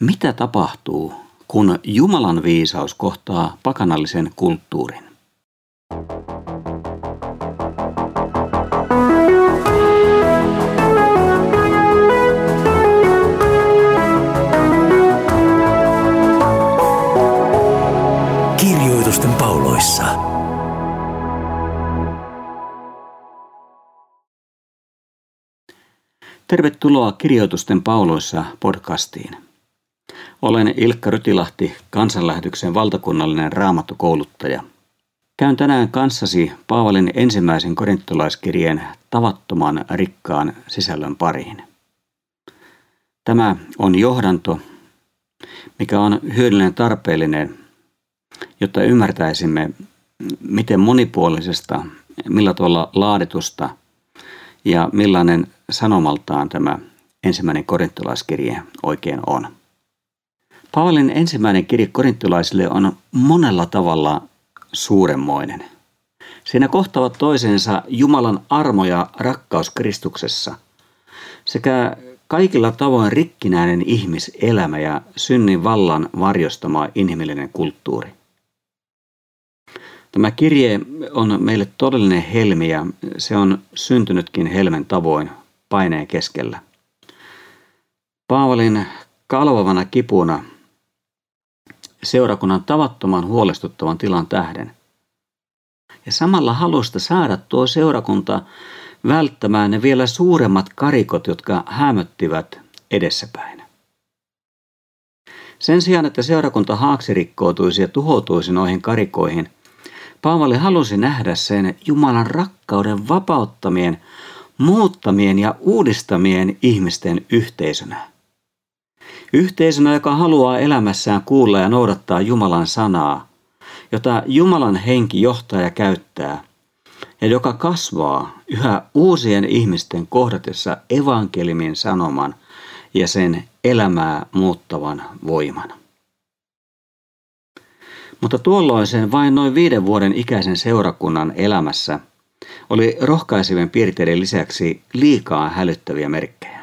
Mitä tapahtuu, kun Jumalan viisaus kohtaa pakanallisen kulttuurin? Kirjoitusten pauloissa. Tervetuloa Kirjoitusten pauloissa podcastiin. Olen Ilkka Rytilahti, kansanlähetyksen valtakunnallinen raamattukouluttaja. Käyn tänään kanssasi Paavalin ensimmäisen korintolaiskirjeen tavattoman rikkaan sisällön pariin. Tämä on johdanto, mikä on hyödyllinen tarpeellinen, jotta ymmärtäisimme, miten monipuolisesta, millä tuolla laaditusta ja millainen sanomaltaan tämä ensimmäinen korintolaiskirje oikein on. Paavalin ensimmäinen kirje korinttilaisille on monella tavalla suuremmoinen. Siinä kohtavat toisensa Jumalan armo ja rakkaus Kristuksessa sekä kaikilla tavoin rikkinäinen ihmiselämä ja synnin vallan varjostama inhimillinen kulttuuri. Tämä kirje on meille todellinen helmi ja se on syntynytkin helmen tavoin paineen keskellä. Paavalin kalvavana kipuna seurakunnan tavattoman huolestuttavan tilan tähden. Ja samalla halusta saada tuo seurakunta välttämään ne vielä suuremmat karikot, jotka hämöttivät edessäpäin. Sen sijaan, että seurakunta haaksirikkoutuisi ja tuhoutuisi noihin karikoihin, Paavali halusi nähdä sen Jumalan rakkauden vapauttamien, muuttamien ja uudistamien ihmisten yhteisönä. Yhteisönä, joka haluaa elämässään kuulla ja noudattaa Jumalan sanaa, jota Jumalan henki johtaa ja käyttää, ja joka kasvaa yhä uusien ihmisten kohdatessa evankelimin sanoman ja sen elämää muuttavan voiman. Mutta tuolloisen vain noin viiden vuoden ikäisen seurakunnan elämässä oli rohkaisevien piirteiden lisäksi liikaa hälyttäviä merkkejä.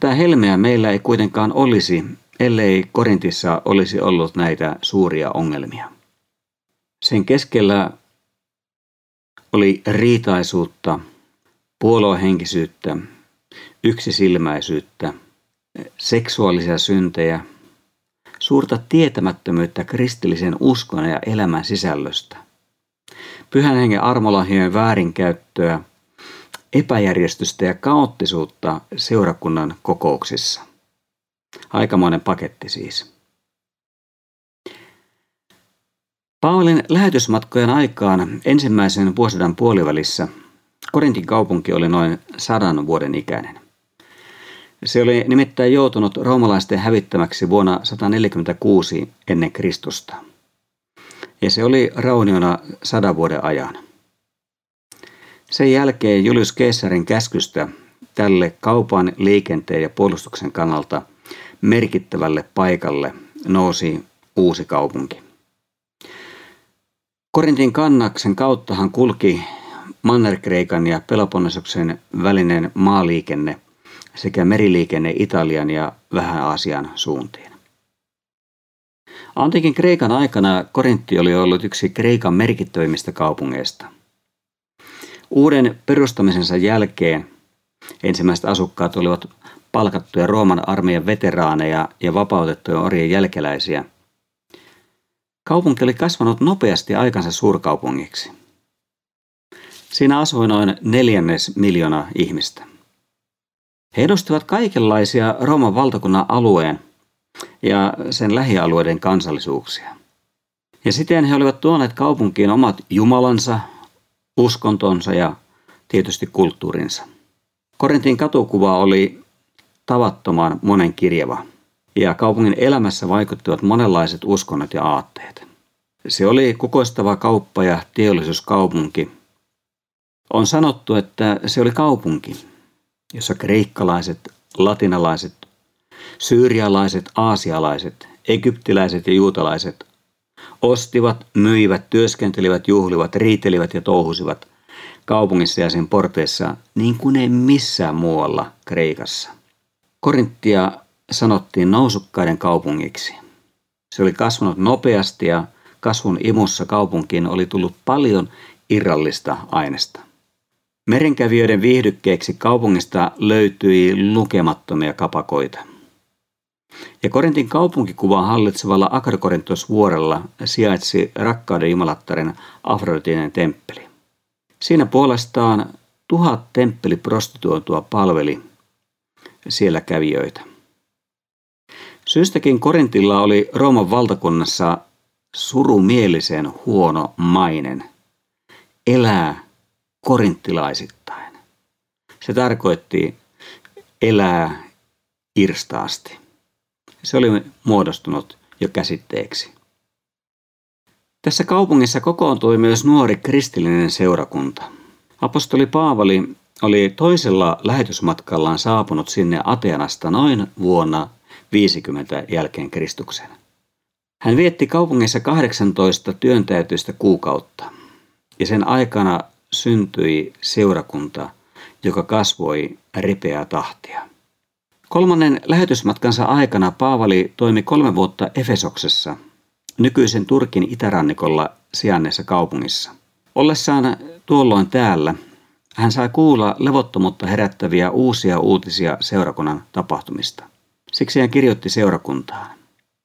Tätä helmeä meillä ei kuitenkaan olisi, ellei Korintissa olisi ollut näitä suuria ongelmia. Sen keskellä oli riitaisuutta, puolohenkisyyttä, yksisilmäisyyttä, seksuaalisia syntejä, suurta tietämättömyyttä kristillisen uskon ja elämän sisällöstä, pyhän hengen armolahjojen väärinkäyttöä – epäjärjestystä ja kaoottisuutta seurakunnan kokouksissa. Aikamoinen paketti siis. Paulin lähetysmatkojen aikaan ensimmäisen vuosisadan puolivälissä Korintin kaupunki oli noin sadan vuoden ikäinen. Se oli nimittäin joutunut roomalaisten hävittämäksi vuonna 146 ennen Kristusta. Ja se oli rauniona sadan vuoden ajan. Sen jälkeen Julius Caesarin käskystä tälle kaupan, liikenteen ja puolustuksen kannalta merkittävälle paikalle nousi uusi kaupunki. Korintin kannaksen kauttahan kulki Manner-Kreikan ja Peloponnesoksen välinen maaliikenne sekä meriliikenne Italian ja vähän Aasian suuntiin. Antiikin Kreikan aikana Korintti oli ollut yksi Kreikan merkittävimmistä kaupungeista. Uuden perustamisensa jälkeen ensimmäiset asukkaat olivat palkattuja Rooman armeijan veteraaneja ja vapautettuja orjien jälkeläisiä. Kaupunki oli kasvanut nopeasti aikansa suurkaupungiksi. Siinä asui noin neljännes miljoonaa ihmistä. He edustivat kaikenlaisia Rooman valtakunnan alueen ja sen lähialueiden kansallisuuksia. Ja siten he olivat tuoneet kaupunkiin omat jumalansa, uskontonsa ja tietysti kulttuurinsa. Korintin katukuva oli tavattoman monen kirjava ja kaupungin elämässä vaikuttivat monenlaiset uskonnot ja aatteet. Se oli kukoistava kauppa- ja teollisuuskaupunki. On sanottu, että se oli kaupunki, jossa kreikkalaiset, latinalaiset, syyrialaiset, aasialaiset, egyptiläiset ja juutalaiset Ostivat, myivät, työskentelivät, juhlivat, riitelivät ja touhusivat kaupungissa ja sen porteissa niin kuin ei missään muualla Kreikassa. Korinttia sanottiin nousukkaiden kaupungiksi. Se oli kasvanut nopeasti ja kasvun imussa kaupunkiin oli tullut paljon irrallista aineesta. Merenkävijöiden viihdykkeeksi kaupungista löytyi lukemattomia kapakoita. Ja Korintin kaupunkikuvaa hallitsevalla Akarkorintosvuorella sijaitsi rakkauden jumalattaren Afroditinen temppeli. Siinä puolestaan tuhat temppeliprostituoitua palveli siellä kävijöitä. Syystäkin Korintilla oli Rooman valtakunnassa surumielisen huono mainen. Elää korinttilaisittain. Se tarkoitti elää irstaasti. Se oli muodostunut jo käsitteeksi. Tässä kaupungissa kokoontui myös nuori kristillinen seurakunta. Apostoli Paavali oli toisella lähetysmatkallaan saapunut sinne Atenasta noin vuonna 50 jälkeen Kristuksen. Hän vietti kaupungissa 18 työntäytyistä kuukautta ja sen aikana syntyi seurakunta, joka kasvoi ripeää tahtia. Kolmannen lähetysmatkansa aikana Paavali toimi kolme vuotta Efesoksessa, nykyisen Turkin itärannikolla sijainneessa kaupungissa. Ollessaan tuolloin täällä hän sai kuulla levottomuutta herättäviä uusia uutisia seurakunnan tapahtumista. Siksi hän kirjoitti seurakuntaan.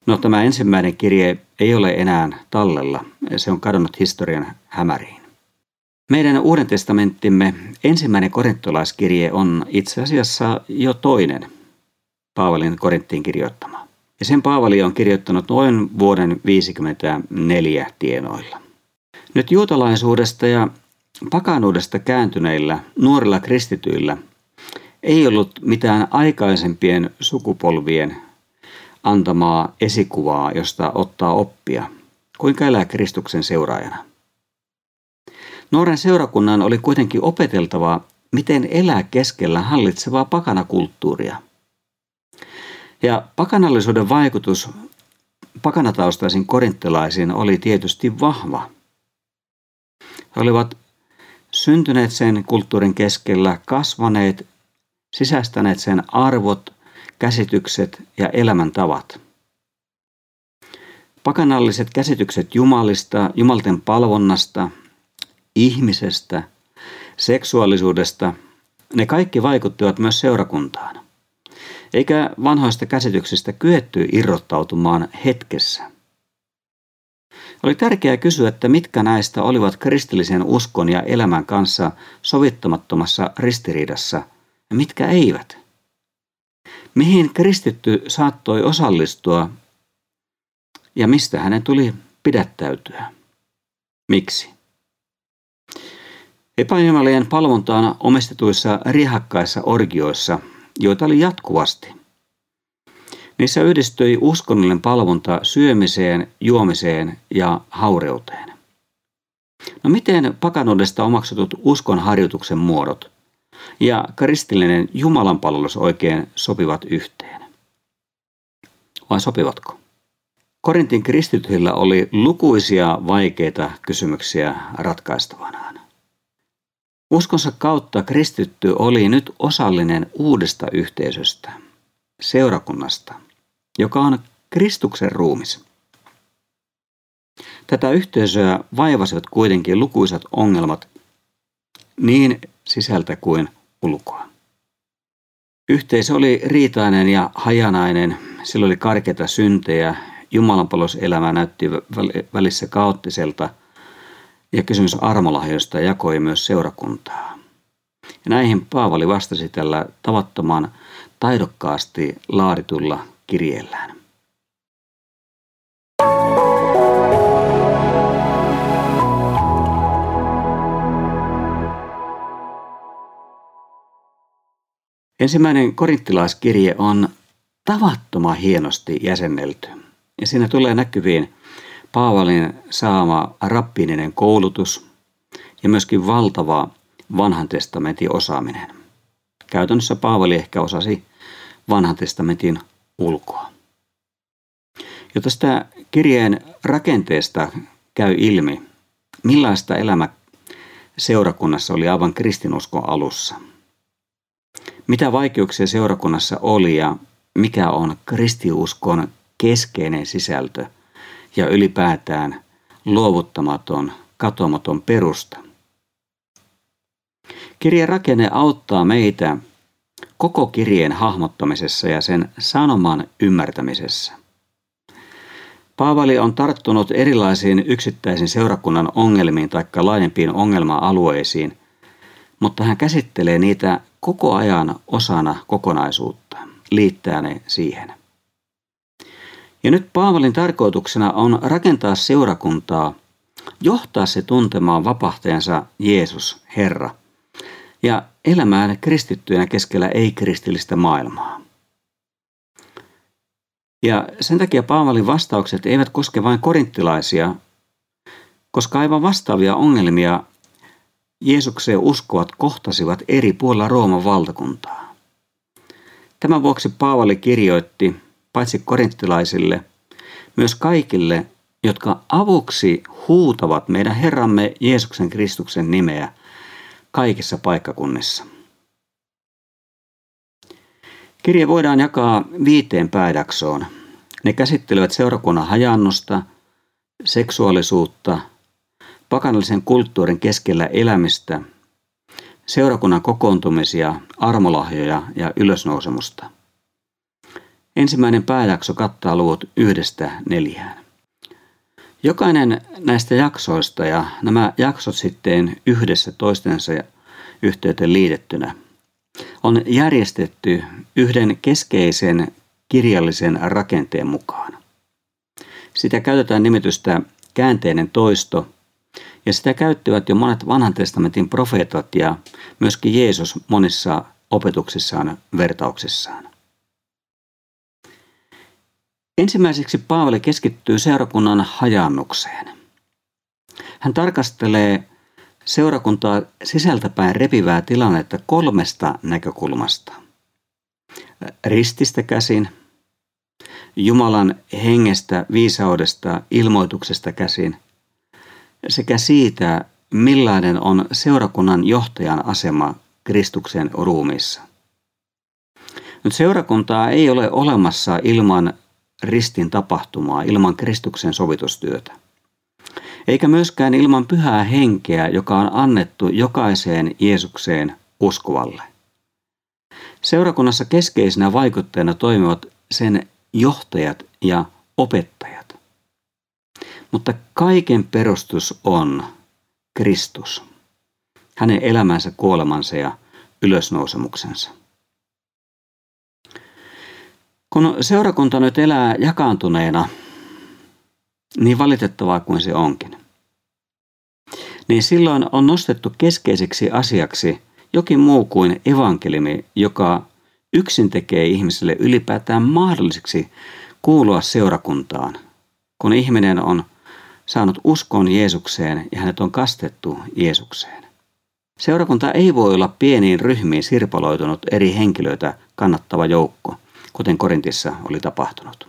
No tämä ensimmäinen kirje ei ole enää tallella, se on kadonnut historian hämäriin. Meidän Uuden testamenttimme ensimmäinen korintolaiskirje on itse asiassa jo toinen Paavalin Korinttiin kirjoittama. Ja sen Paavali on kirjoittanut noin vuoden 54 tienoilla. Nyt juutalaisuudesta ja pakanuudesta kääntyneillä nuorilla kristityillä ei ollut mitään aikaisempien sukupolvien antamaa esikuvaa, josta ottaa oppia, kuinka elää Kristuksen seuraajana. Nuoren seurakunnan oli kuitenkin opeteltava, miten elää keskellä hallitsevaa pakanakulttuuria. Ja pakanallisuuden vaikutus pakanataustaisiin korinttilaisiin oli tietysti vahva. He olivat syntyneet sen kulttuurin keskellä, kasvaneet, sisäistäneet sen arvot, käsitykset ja elämäntavat. Pakanalliset käsitykset Jumalista, Jumalten palvonnasta, ihmisestä, seksuaalisuudesta, ne kaikki vaikuttivat myös seurakuntaan. Eikä vanhoista käsityksistä kyetty irrottautumaan hetkessä. Oli tärkeää kysyä, että mitkä näistä olivat kristillisen uskon ja elämän kanssa sovittamattomassa ristiriidassa ja mitkä eivät. Mihin kristitty saattoi osallistua ja mistä hänen tuli pidättäytyä? Miksi? Epäjumalien palvontaan omistetuissa rihakkaissa orgioissa, joita oli jatkuvasti – Niissä yhdistyi uskonnollinen palvonta syömiseen, juomiseen ja haureuteen. No miten pakanuudesta omaksutut uskonharjoituksen muodot ja kristillinen jumalanpalvelus oikein sopivat yhteen? Vai sopivatko? Korintin kristityillä oli lukuisia vaikeita kysymyksiä ratkaistavanaan. Uskonsa kautta kristitty oli nyt osallinen uudesta yhteisöstä, seurakunnasta – joka on Kristuksen ruumis. Tätä yhteisöä vaivasivat kuitenkin lukuisat ongelmat niin sisältä kuin ulkoa. Yhteisö oli riitainen ja hajanainen, sillä oli karkeita syntejä, jumalanpaloselämä näytti välissä kaoottiselta ja kysymys armolahjoista jakoi myös seurakuntaa. Ja näihin Paavali vastasi tällä tavattoman taidokkaasti laaditulla kirjeellään. Ensimmäinen korinttilaiskirje on tavattoman hienosti jäsennelty. Ja siinä tulee näkyviin Paavalin saama rappiininen koulutus ja myöskin valtava vanhan testamentin osaaminen. Käytännössä Paavali ehkä osasi vanhan testamentin ulkoa. Jo tästä kirjeen rakenteesta käy ilmi, millaista elämä seurakunnassa oli aivan kristinuskon alussa. Mitä vaikeuksia seurakunnassa oli ja mikä on kristiuskon keskeinen sisältö ja ylipäätään luovuttamaton, katoamaton perusta. Kirjan rakenne auttaa meitä koko kirjeen hahmottamisessa ja sen sanoman ymmärtämisessä. Paavali on tarttunut erilaisiin yksittäisiin seurakunnan ongelmiin tai laajempiin ongelma-alueisiin, mutta hän käsittelee niitä koko ajan osana kokonaisuutta, liittää ne siihen. Ja nyt Paavalin tarkoituksena on rakentaa seurakuntaa, johtaa se tuntemaan vapahtajansa Jeesus, Herra, ja elämään kristittyjenä keskellä ei-kristillistä maailmaa. Ja sen takia Paavalin vastaukset eivät koske vain korinttilaisia, koska aivan vastaavia ongelmia Jeesukseen uskovat kohtasivat eri puolilla Rooman valtakuntaa. Tämän vuoksi Paavali kirjoitti paitsi korinttilaisille, myös kaikille, jotka avuksi huutavat meidän Herramme Jeesuksen Kristuksen nimeä kaikissa paikkakunnissa. Kirje voidaan jakaa viiteen pääjaksoon. Ne käsittelevät seurakunnan hajannusta, seksuaalisuutta, pakanallisen kulttuurin keskellä elämistä, seurakunnan kokoontumisia, armolahjoja ja ylösnousemusta. Ensimmäinen pääjakso kattaa luvut yhdestä neljään. Jokainen näistä jaksoista ja nämä jaksot sitten yhdessä toistensa yhteyteen liitettynä on järjestetty yhden keskeisen kirjallisen rakenteen mukaan. Sitä käytetään nimitystä käänteinen toisto, ja sitä käyttivät jo monet vanhan testamentin profeetat ja myöskin Jeesus monissa opetuksissaan vertauksissaan. Ensimmäiseksi Paavali keskittyy seurakunnan hajannukseen. Hän tarkastelee seurakuntaa sisältäpäin repivää tilannetta kolmesta näkökulmasta. Rististä käsin, Jumalan hengestä, viisaudesta, ilmoituksesta käsin sekä siitä, millainen on seurakunnan johtajan asema Kristuksen ruumiissa. Nyt seurakuntaa ei ole olemassa ilman ristin tapahtumaa, ilman Kristuksen sovitustyötä eikä myöskään ilman pyhää henkeä, joka on annettu jokaiseen Jeesukseen uskovalle. Seurakunnassa keskeisinä vaikutteina toimivat sen johtajat ja opettajat. Mutta kaiken perustus on Kristus, hänen elämänsä, kuolemansa ja ylösnousemuksensa. Kun seurakunta nyt elää jakaantuneena niin valitettavaa kuin se onkin. Niin silloin on nostettu keskeiseksi asiaksi jokin muu kuin evankeliumi, joka yksin tekee ihmiselle ylipäätään mahdolliseksi kuulua seurakuntaan, kun ihminen on saanut uskon Jeesukseen ja hänet on kastettu Jeesukseen. Seurakunta ei voi olla pieniin ryhmiin sirpaloitunut eri henkilöitä kannattava joukko, kuten Korintissa oli tapahtunut.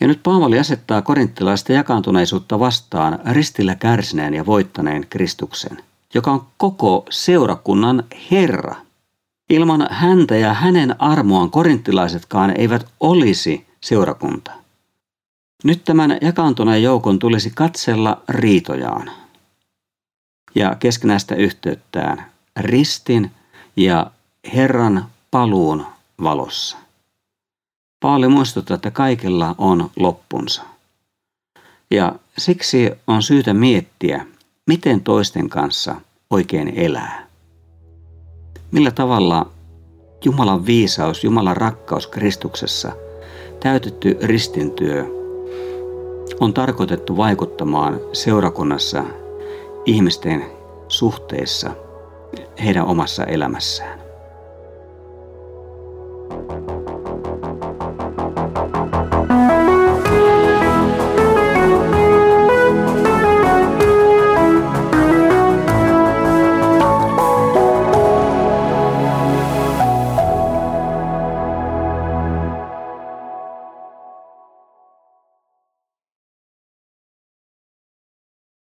Ja nyt Paavali asettaa korinttilaista jakaantuneisuutta vastaan ristillä kärsineen ja voittaneen Kristuksen, joka on koko seurakunnan Herra. Ilman häntä ja hänen armoaan korinttilaisetkaan eivät olisi seurakunta. Nyt tämän jakaantuneen joukon tulisi katsella riitojaan ja keskenäistä yhteyttään ristin ja Herran paluun valossa. Paali muistuttaa, että kaikella on loppunsa. Ja siksi on syytä miettiä, miten toisten kanssa oikein elää. Millä tavalla Jumalan viisaus, Jumalan rakkaus Kristuksessa, täytetty ristintyö on tarkoitettu vaikuttamaan seurakunnassa ihmisten suhteissa heidän omassa elämässään.